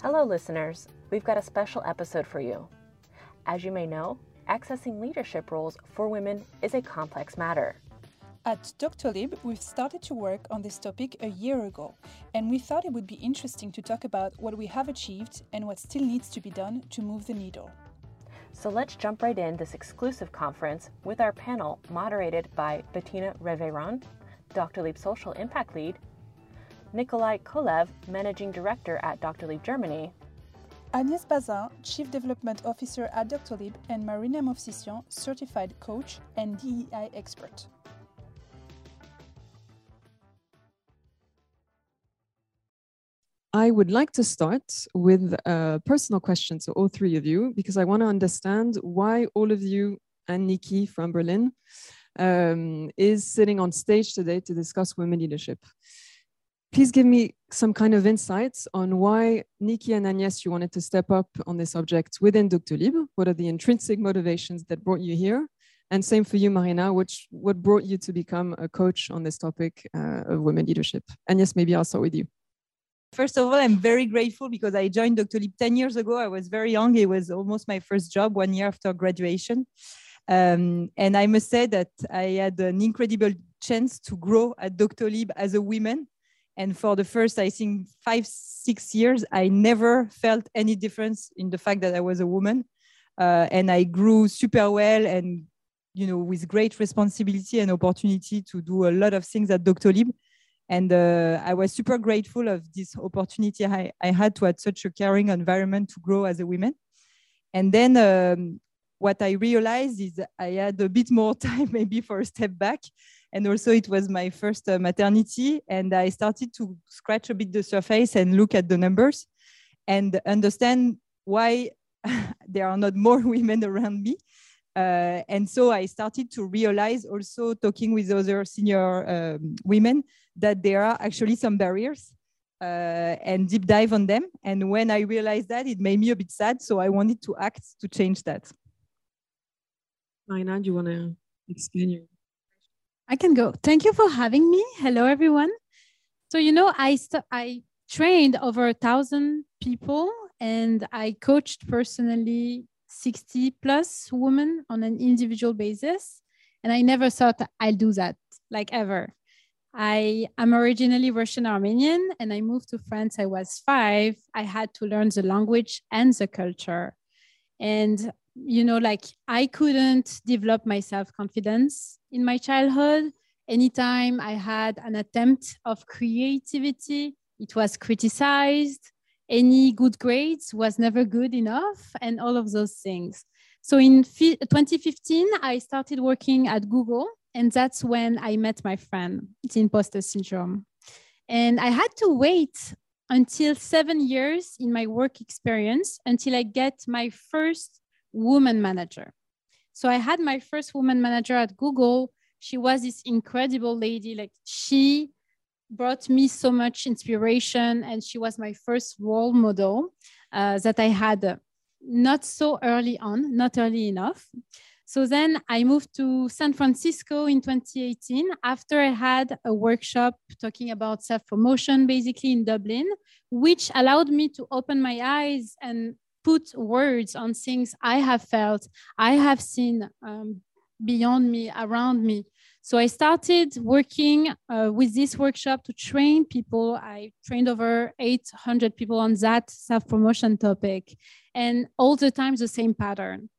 Hello, listeners. We've got a special episode for you. As you may know, accessing leadership roles for women is a complex matter. At Doctolib, we've started to work on this topic a year ago, and we thought it would be interesting to talk about what we have achieved and what still needs to be done to move the needle. So let's jump right in this exclusive conference with our panel moderated by Bettina Reveyron, Doctolib Social Impact Lead, Nikolay Kolev, Managing Director at Doctolib Germany, Agnès Bazin, Chief Development Officer at Doctolib, and Marina Movsissian, Certified Coach and DEI Expert. I would like to start with a personal question to all three of you because I want to understand why all of you and Nikki from Berlin um, is sitting on stage today to discuss women leadership. Please give me some kind of insights on why Nikki and Agnes, you wanted to step up on this subject within Doctolib. What are the intrinsic motivations that brought you here? And same for you, Marina, which, what brought you to become a coach on this topic uh, of women leadership? Agnes, maybe I'll start with you. First of all, I'm very grateful because I joined Doctolib 10 years ago. I was very young. It was almost my first job one year after graduation. Um, and I must say that I had an incredible chance to grow at Doctolib as a woman. And for the first, I think, five, six years, I never felt any difference in the fact that I was a woman. Uh, and I grew super well and, you know, with great responsibility and opportunity to do a lot of things at Doctolib. And uh, I was super grateful of this opportunity I, I, had to have such a caring environment to grow as a woman. And then um, what I realized is I had a bit more time maybe for a step back. And also it was my first uh, maternity. And I started to scratch a bit the surface and look at the numbers and understand why there are not more women around me. Uh, and so I started to realize also talking with other senior um, women that there are actually some barriers uh, and deep dive on them. And when I realized that, it made me a bit sad. So I wanted to act to change that. Marina, do you want to explain your? I can go. Thank you for having me. Hello, everyone. So you know, I I trained over a thousand people, and I coached personally 60 plus women on an individual basis. And I never thought I'll do that, like ever. I am originally Russian Armenian and I moved to France. I was five. I had to learn the language and the culture. And, you know, like I couldn't develop my self confidence in my childhood. Anytime I had an attempt of creativity, it was criticized. Any good grades was never good enough, and all of those things. So in 2015, I started working at Google and that's when I met my friend, it's imposter syndrome. And I had to wait until seven years in my work experience until I get my first woman manager. So I had my first woman manager at Google. She was this incredible lady. Like she brought me so much inspiration, and she was my first role model uh, that I had not so early on, not early enough. So then I moved to San Francisco in 2018 after I had a workshop talking about self promotion, basically in Dublin, which allowed me to open my eyes and put words on things I have felt, I have seen um, beyond me, around me. So I started working uh, with this workshop to train people. I trained over 800 people on that self promotion topic, and all the time the same pattern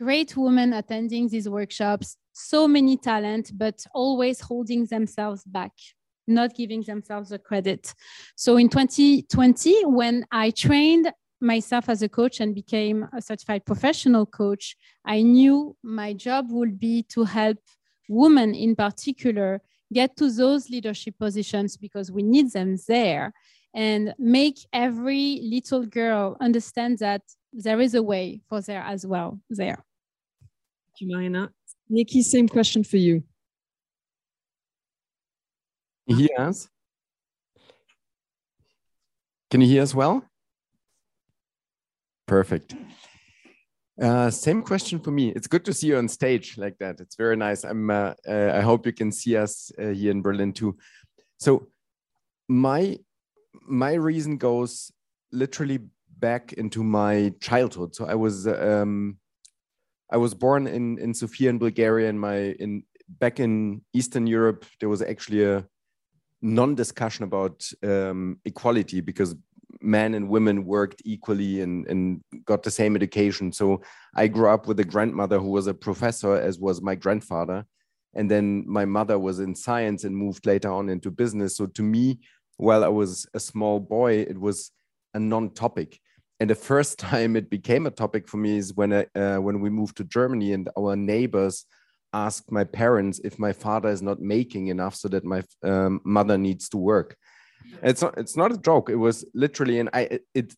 great women attending these workshops, so many talent, but always holding themselves back, not giving themselves the credit. So in 2020, when I trained myself as a coach and became a certified professional coach, I knew my job would be to help women in particular get to those leadership positions because we need them there and make every little girl understand that there is a way for there as well there Thank you, Marina. Nikki, same question for you. Can you hear us? Can you hear us well? Perfect. Uh, same question for me. It's good to see you on stage like that. It's very nice. I'm. Uh, uh, I hope you can see us uh, here in Berlin too. So, my my reason goes literally back into my childhood. So I was um, I was born in in Sofia in Bulgaria. In my in back in Eastern Europe, there was actually a non-discussion about um, equality because men and women worked equally and, and got the same education. So I grew up with a grandmother who was a professor, as was my grandfather. And then my mother was in science and moved later on into business. So to me, while I was a small boy, it was a non-topic. And the first time it became a topic for me is when I, uh, when we moved to Germany and our neighbors asked my parents if my father is not making enough so that my um, mother needs to work. It's not it's not a joke. It was literally, and I it,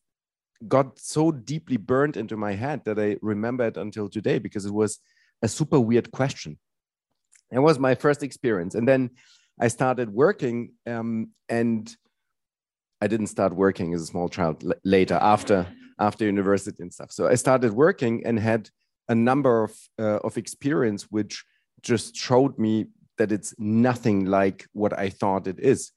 got so deeply burned into my head that I remember it until today because it was a super weird question. It was my first experience, and then I started working, um, and I didn't start working as a small child later after after university and stuff. So I started working and had a number of uh, of experience which just showed me that it's nothing like what I thought it is.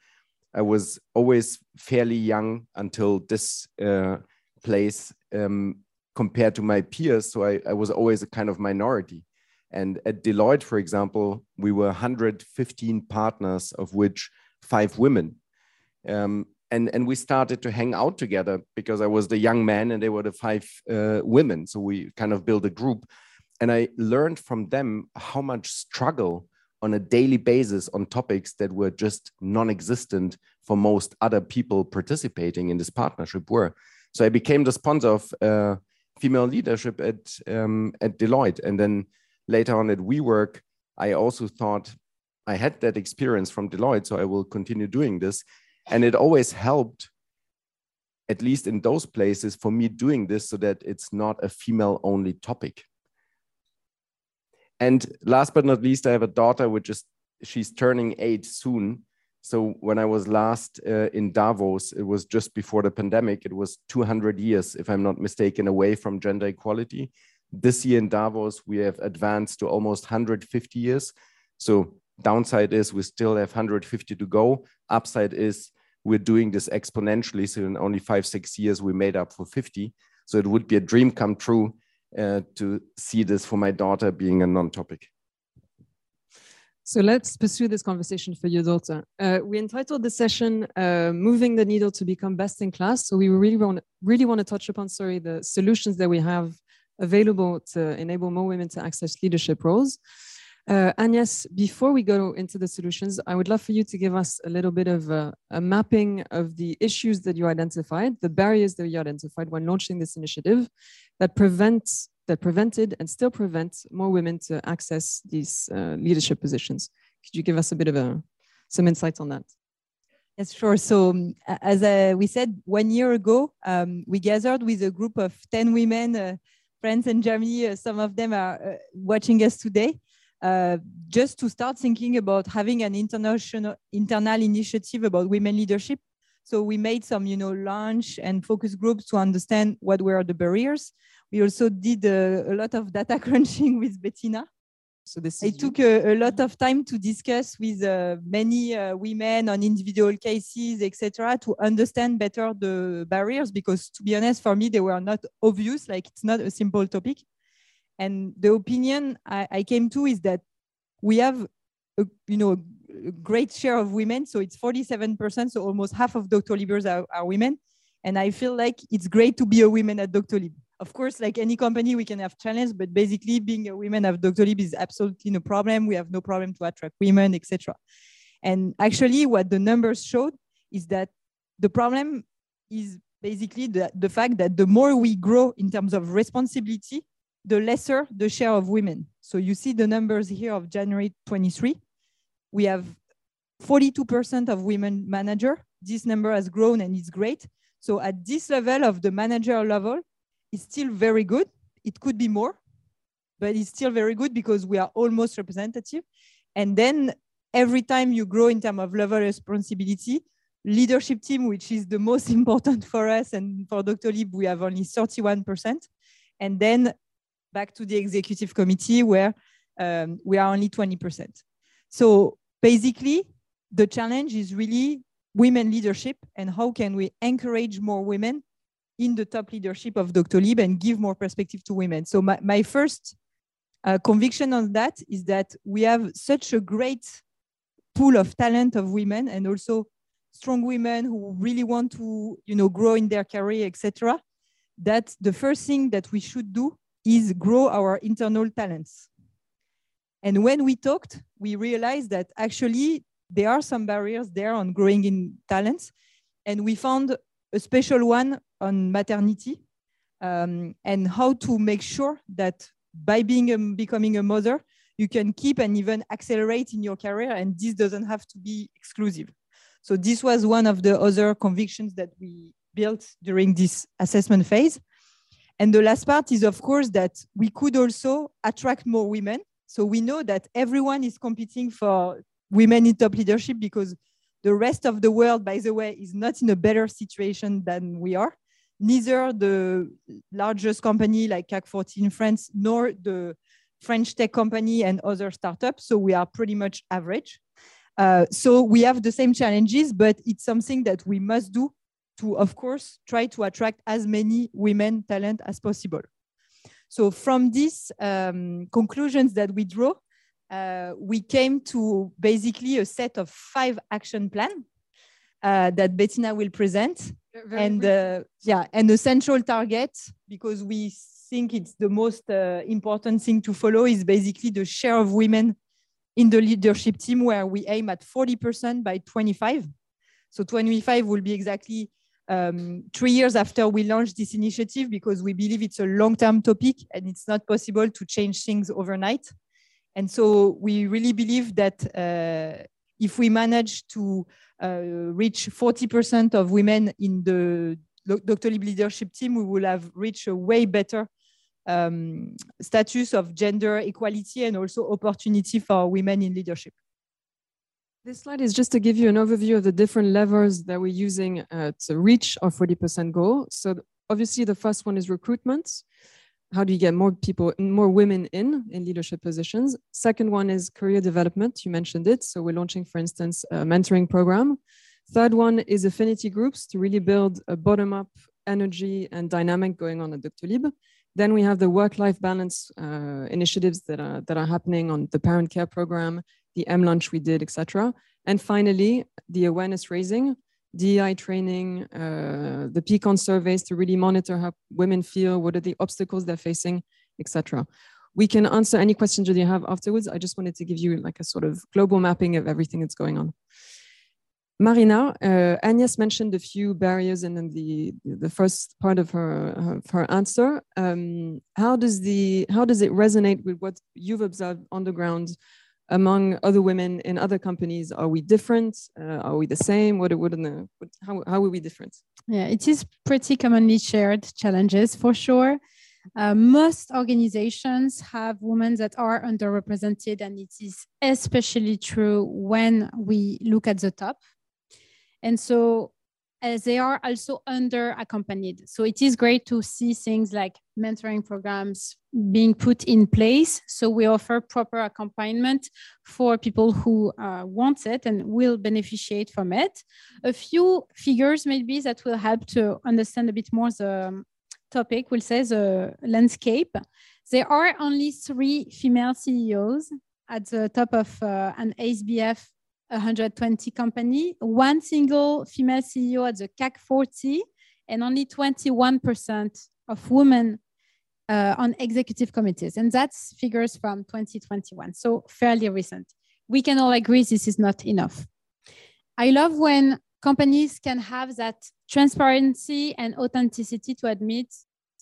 I was always fairly young until this uh, place um, compared to my peers. So I, I, was always a kind of minority. And at Deloitte, for example, we were 115 partners, of which five women. Um, and, and we started to hang out together because I was the young man and they were the five uh, women. So we kind of built a group. And I learned from them how much struggle on a daily basis on topics that were just non-existent for most other people participating in this partnership were. So I became the sponsor of uh, female leadership at um, at Deloitte, and then later on at WeWork, I also thought I had that experience from Deloitte, so I will continue doing this, and it always helped. At least in those places, for me doing this so that it's not a female only topic. And last but not least, I have a daughter, which is she's turning eight soon. So when I was last uh, in Davos, it was just before the pandemic. It was 200 years, if I'm not mistaken, away from gender equality. This year in Davos, we have advanced to almost 150 years. So downside is we still have 150 to go. Upside is we're doing this exponentially. So in only five, six years, we made up for 50. So it would be a dream come true uh, to see this for my daughter being a non-topic. So let's pursue this conversation for your daughter. Uh, we entitled the session uh, "Moving the Needle to Become Best in Class." So we really want really want to touch upon, sorry, the solutions that we have available to enable more women to access leadership roles. Uh, Agnes, before we go into the solutions, I would love for you to give us a little bit of a, a, mapping of the issues that you identified, the barriers that you identified when launching this initiative that prevents that prevented and still prevent more women to access these uh, leadership positions. Could you give us a bit of a, some insights on that? Yes, sure. So, um, as uh, we said, one year ago, um, we gathered with a group of 10 women, uh, friends in Germany. Uh, some of them are uh, watching us today. Uh, just to start thinking about having an international internal initiative about women leadership. So we made some, you know, launch and focus groups to understand what were the barriers. We also did a, a lot of data crunching with Bettina. So this it took a, a, lot of time to discuss with uh, many uh, women on individual cases, etc., to understand better the barriers. Because to be honest, for me, they were not obvious. Like it's not a simple topic. And the opinion I, I came to is that we have, a, you know, great share of women. So it's 47%. So almost half of Doctolibers are, are women. And I feel like it's great to be a woman at Dr. Doctolib. Of course, like any company, we can have challenges, but basically being a woman at Doctolib is absolutely no problem. We have no problem to attract women, etc. And actually, what the numbers showed is that the problem is basically the, the fact that the more we grow in terms of responsibility, the lesser the share of women. So you see the numbers here of January 23. We have 42% of women manager. This number has grown and it's great. So at this level of the manager level, it's still very good. It could be more, but it's still very good because we are almost representative. And then every time you grow in terms of level responsibility, leadership team, which is the most important for us and for Doctolib, we have only 31%. And then back to the executive committee where um, we are only 20%. So basically, the challenge is really women leadership and how can we encourage more women in the top leadership of Doctolib and give more perspective to women. So my, my first uh, conviction on that is that we have such a great pool of talent of women and also strong women who really want to you know grow in their career etc that the first thing that we should do is grow our internal talents and when we talked we realized that actually there are some barriers there on growing in talents. And we found a special one on maternity um, and how to make sure that by being a, becoming a mother you can keep and even accelerate in your career and this doesn't have to be exclusive. So this was one of the other convictions that we built during this assessment phase. And the last part is of course that we could also attract more women so we know that everyone is competing for women in top leadership because the rest of the world by the way is not in a better situation than we are neither the largest company like CAC 40 in France nor the French tech company and other startups. So we are pretty much average. Uh, so we have the same challenges, but it's something that we must do to, of course, try to attract as many women talent as possible. So from these um, conclusions that we draw, uh, we came to basically a set of five action plan uh, that Bettina will present. Very and uh, yeah, and the central target, because we think it's the most uh, important thing to follow is basically the share of women in the leadership team where we aim at 40% by 25. So 25 will be exactly um, three years after we launched this initiative because we believe it's a long-term topic and it's not possible to change things overnight. And so we really believe that uh, if we manage to uh, reach 40% of women in the Doctolib leadership team, we will have reached a way better um, status of gender equality and also opportunity for women in leadership. This slide is just to give you an overview of the different levers that we're using uh, to reach our 40% goal. So obviously the first one is recruitment. How do you get more people, more women in, in leadership positions? Second one is career development. You mentioned it. So we're launching, for instance, a mentoring program. Third one is affinity groups to really build a bottom-up energy and dynamic going on at Doctolib. Then we have the work-life balance uh, initiatives that are that are happening on the parent care program, the M lunch we did, etc. And finally, the awareness raising, DEI training, uh, the Peakon surveys to really monitor how women feel, what are the obstacles they're facing, etc. We can answer any questions that you have afterwards. I just wanted to give you like a sort of global mapping of everything that's going on. Marina, uh, Agnes mentioned a few barriers in the the first part of her of her answer. Um, how does the how does it resonate with what you've observed on the ground among other women in other companies? Are we different? Uh, are we the same? What what, how how are we different? Yeah, it is pretty commonly shared challenges for sure. Uh, most organizations have women that are underrepresented, and it is especially true when we look at the top and so as they are also under accompanied. So it is great to see things like mentoring programs being put in place. So we offer proper accompaniment for people who uh, want it and will beneficiate from it. A few figures maybe that will help to understand a bit more the um, topic, we'll say the landscape. There are only three female CEOs at the top of uh, an SBF 120 company, one single female CEO at the CAC 40, and only 21% of women uh, on executive committees. And that's figures from 2021, so fairly recent. We can all agree this is not enough. I love when companies can have that transparency and authenticity to admit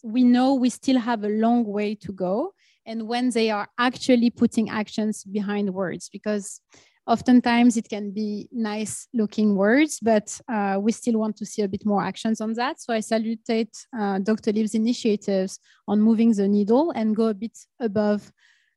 we know we still have a long way to go and when they are actually putting actions behind words because Oftentimes it can be nice looking words, but uh, we still want to see a bit more actions on that. So I salutate uh, Doctolib's initiatives on moving the needle and go a bit above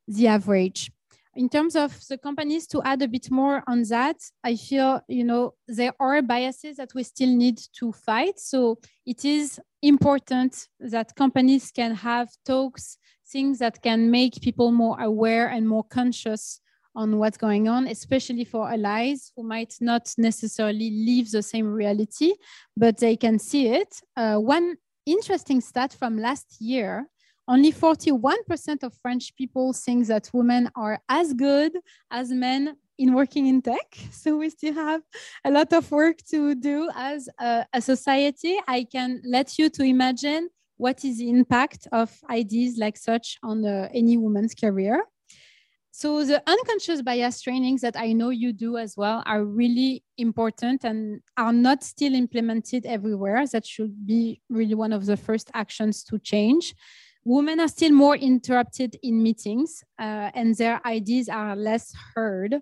the average. In terms of the companies to add a bit more on that, I feel, you know, there are biases that we still need to fight. So it is important that companies can have talks, things that can make people more aware and more conscious on what's going on, especially for allies who might not necessarily live the same reality, but they can see it. Uh, one interesting stat from last year. Only 41% of French people think that women are as good as men in working in tech. So we still have a lot of work to do as a, a society. I can let you to imagine what is the impact of ideas like such on uh, any woman's career. So the unconscious bias trainings that I know you do as well are really important and are not still implemented everywhere. That should be really one of the first actions to change. Women are still more interrupted in meetings uh, and their ideas are less heard.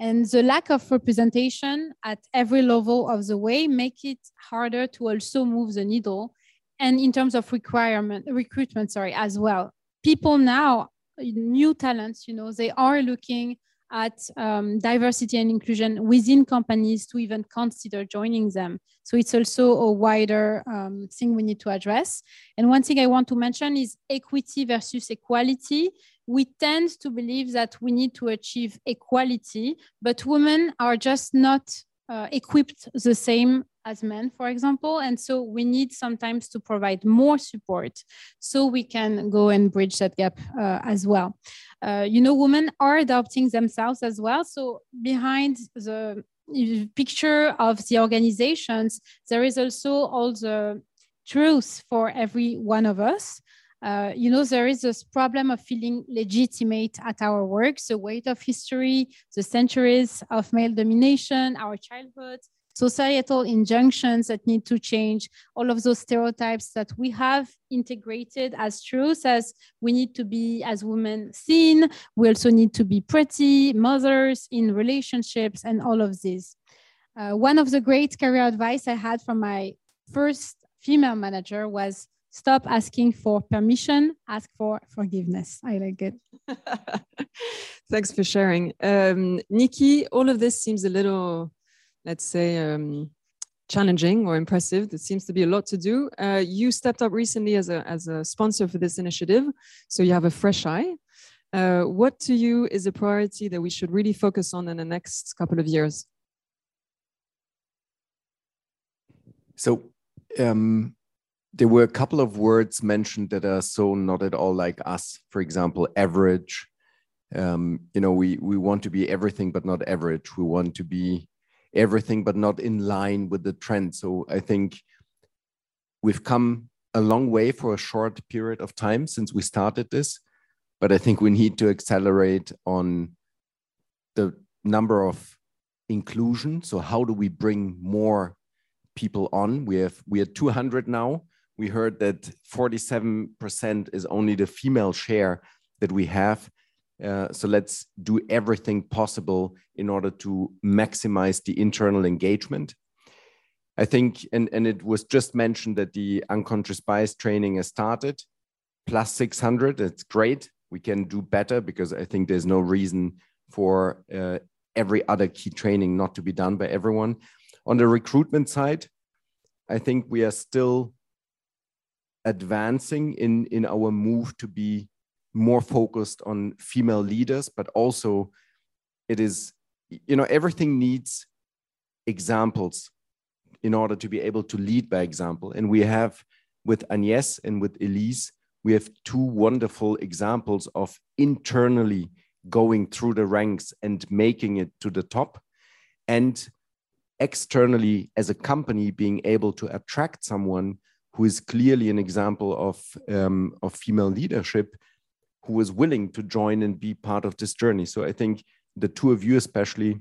And the lack of representation at every level of the way make it harder to also move the needle. And in terms of requirement, recruitment, sorry, as well. People now new talents, you know, they are looking at um, diversity and inclusion within companies to even consider joining them. So it's also a wider um, thing we need to address. And one thing I want to mention is equity versus equality. We tend to believe that we need to achieve equality, but women are just not uh, equipped the same as men, for example. And so we need sometimes to provide more support so we can go and bridge that gap uh, as well. Uh, you know, women are adopting themselves as well. So behind the picture of the organizations, there is also all the truth for every one of us. Uh, you know, there is this problem of feeling legitimate at our work, the weight of history, the centuries of male domination, our childhood, societal injunctions that need to change, all of those stereotypes that we have integrated as truths as we need to be as women seen, we also need to be pretty, mothers in relationships, and all of this. Uh, one of the great career advice I had from my first female manager was stop asking for permission, ask for forgiveness. I like it. Thanks for sharing. Um, Nikki, all of this seems a little let's say, um, challenging or impressive. There seems to be a lot to do. Uh, you stepped up recently as a, as a sponsor for this initiative, so you have a fresh eye. Uh, what to you is a priority that we should really focus on in the next couple of years? So um, there were a couple of words mentioned that are so not at all like us. For example, average. Um, you know, we we want to be everything but not average. We want to be everything, but not in line with the trend. So I think we've come a long way for a short period of time since we started this, but I think we need to accelerate on the number of inclusion. So how do we bring more people on? We have we are 200 now. We heard that 47% is only the female share that we have. Uh, so let's do everything possible in order to maximize the internal engagement. I think, and, and it was just mentioned that the unconscious bias training has started, plus 600. It's great. We can do better because I think there's no reason for uh, every other key training not to be done by everyone. On the recruitment side, I think we are still advancing in, in our move to be more focused on female leaders, but also it is, you know, everything needs examples in order to be able to lead by example. And we have with Agnes and with Elise, we have two wonderful examples of internally going through the ranks and making it to the top and externally as a company being able to attract someone who is clearly an example of, um, of female leadership who is willing to join and be part of this journey. So I think the two of you, especially,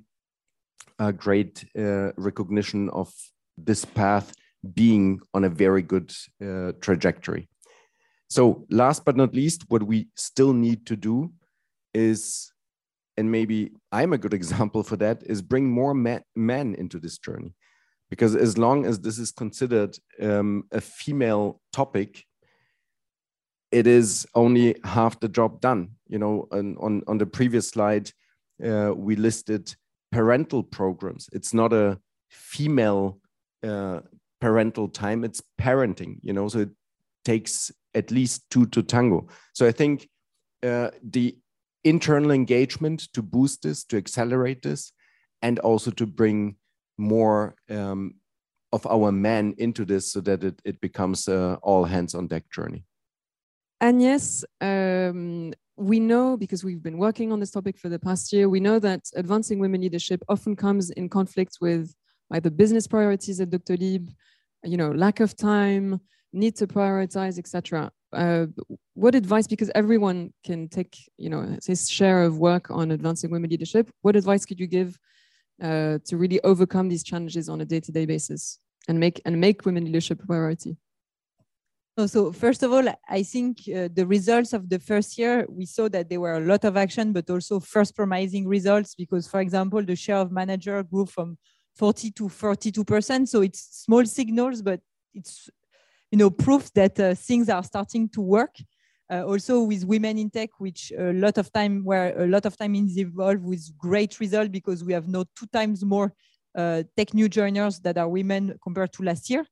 a great uh, recognition of this path being on a very good uh, trajectory. So, last but not least, what we still need to do is, and maybe I'm a good example for that, is bring more men into this journey. Because as long as this is considered um, a female topic, it is only half the job done. You know, on, on, on the previous slide, uh, we listed parental programs. It's not a female uh, parental time, it's parenting, you know, so it takes at least two to tango. So I think uh, the internal engagement to boost this, to accelerate this, and also to bring more um, of our men into this so that it, it becomes a all hands on deck journey. Agnes, um, we know because we've been working on this topic for the past year, we know that advancing women leadership often comes in conflict with either business priorities at Doctolib, you know, lack of time, need to prioritize, etc. Uh, what advice, because everyone can take, you know, his share of work on advancing women leadership, what advice could you give uh, to really overcome these challenges on a day-to-day basis and make and make women leadership a priority? So, first of all, I think uh, the results of the first year, we saw that there were a lot of action, but also first promising results because, for example, the share of manager grew from 40 to 42%. So it's small signals, but it's you know proof that uh, things are starting to work. Uh, also with women in tech, which a lot of time where a lot of time is involved with great result because we have now two times more uh, tech new joiners that are women compared to last year.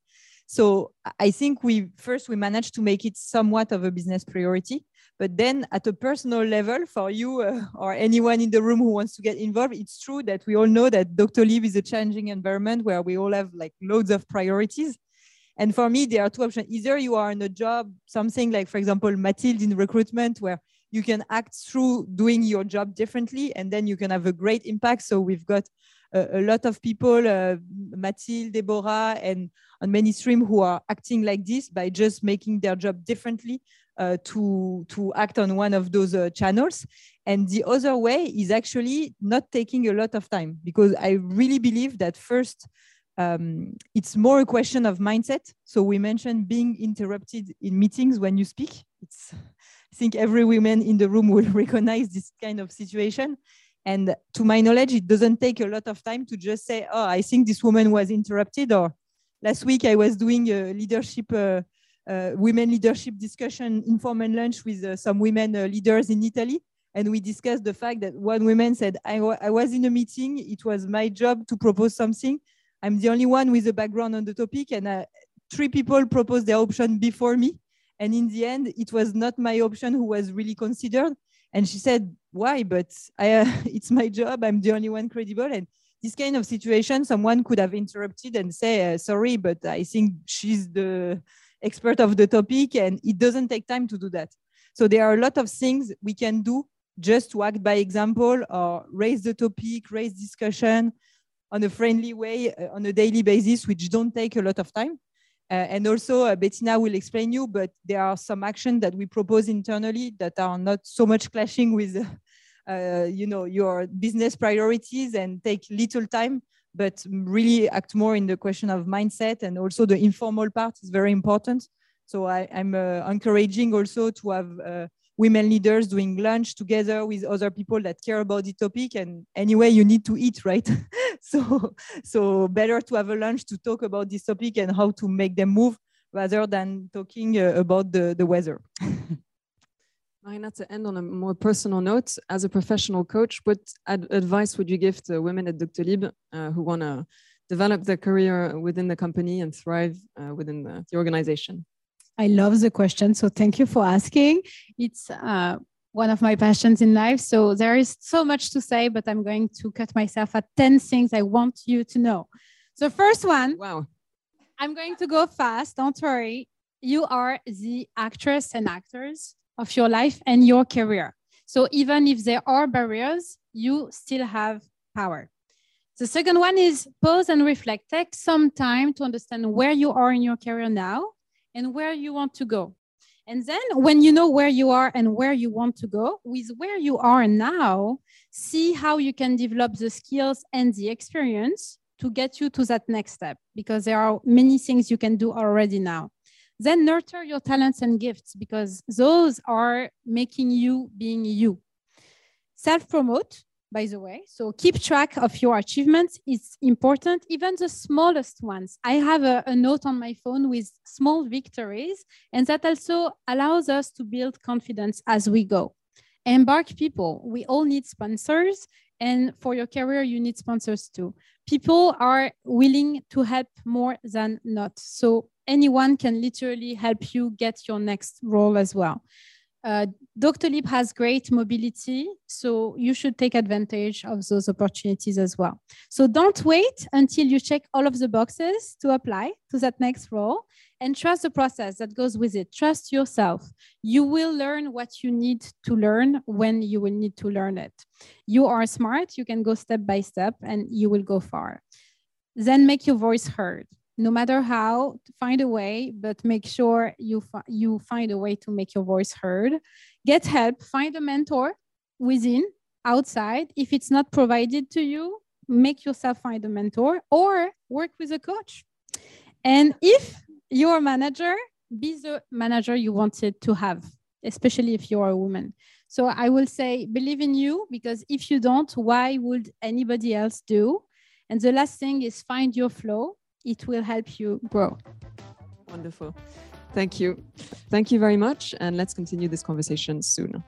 So I think we first we managed to make it somewhat of a business priority, but then at a personal level for you uh, or anyone in the room who wants to get involved, it's true that we all know that Doctolib is a challenging environment where we all have like loads of priorities. And for me, there are two options. Either you are in a job, something like, for example, Mathilde in recruitment, where you can act through doing your job differently, and then you can have a great impact. So we've got a, lot of people, uh, Mathilde, Deborah, and on many stream who are acting like this by just making their job differently uh, to, to act on one of those uh, channels. And the other way is actually not taking a lot of time because I really believe that first, um, it's more a question of mindset. So we mentioned being interrupted in meetings when you speak. It's, I think every woman in the room will recognize this kind of situation. And to my knowledge, it doesn't take a lot of time to just say, oh, I think this woman was interrupted. Or last week I was doing a leadership, uh, uh, women leadership discussion, informal lunch with uh, some women uh, leaders in Italy. And we discussed the fact that one woman said, I, was in a meeting. It was my job to propose something. I'm the only one with a background on the topic. And uh, three people proposed their option before me. And in the end, it was not my option who was really considered. And she said, why? But I, uh, it's my job. I'm the only one credible. And this kind of situation, someone could have interrupted and say, uh, sorry, but I think she's the expert of the topic and it doesn't take time to do that. So there are a lot of things we can do just to act by example or raise the topic, raise discussion on a friendly way uh, on a daily basis, which don't take a lot of time. Uh, and also, uh, Bettina will explain you, but there are some actions that we propose internally that are not so much clashing with, uh, you know, your business priorities and take little time, but really act more in the question of mindset. And also the informal part is very important. So I, am uh, encouraging also to have uh, women leaders doing lunch together with other people that care about the topic and anyway you need to eat right so so better to have a lunch to talk about this topic and how to make them move rather than talking uh, about the, the weather Marina, to end on a more personal note, as a professional coach, what ad advice would you give to women at Doctolib uh, who want to develop their career within the company and thrive uh, within the, the organization? I love the question. So thank you for asking. It's uh, one of my passions in life. So there is so much to say, but I'm going to cut myself at 10 things I want you to know. So, first one, wow. I'm going to go fast. Don't worry. You are the actress and actors of your life and your career. So, even if there are barriers, you still have power. The second one is pause and reflect. Take some time to understand where you are in your career now and where you want to go. And then when you know where you are and where you want to go, with where you are now, see how you can develop the skills and the experience to get you to that next step, because there are many things you can do already now. Then nurture your talents and gifts, because those are making you being you. Self promote, by the way. So keep track of your achievements. It's important, even the smallest ones. I have a, a, note on my phone with small victories, and that also allows us to build confidence as we go. Embark people. We all need sponsors, and for your career, you need sponsors too. People are willing to help more than not. So anyone can literally help you get your next role as well. Uh, Doctolib has great mobility, so you should take advantage of those opportunities as well. So don't wait until you check all of the boxes to apply to that next role and trust the process that goes with it. Trust yourself. You will learn what you need to learn when you will need to learn it. You are smart, you can go step by step and you will go far. Then make your voice heard no matter how find a way but make sure you fi- you find a way to make your voice heard. Get help find a mentor within outside. If it's not provided to you make yourself find a mentor or work with a coach. And if you're a manager be the manager you wanted to have especially if you're a woman. So i will say believe in you because if you don't why would anybody else do? And the last thing is find your flow it will help you grow. Wonderful. Thank you. Thank you very much. And let's continue this conversation soon.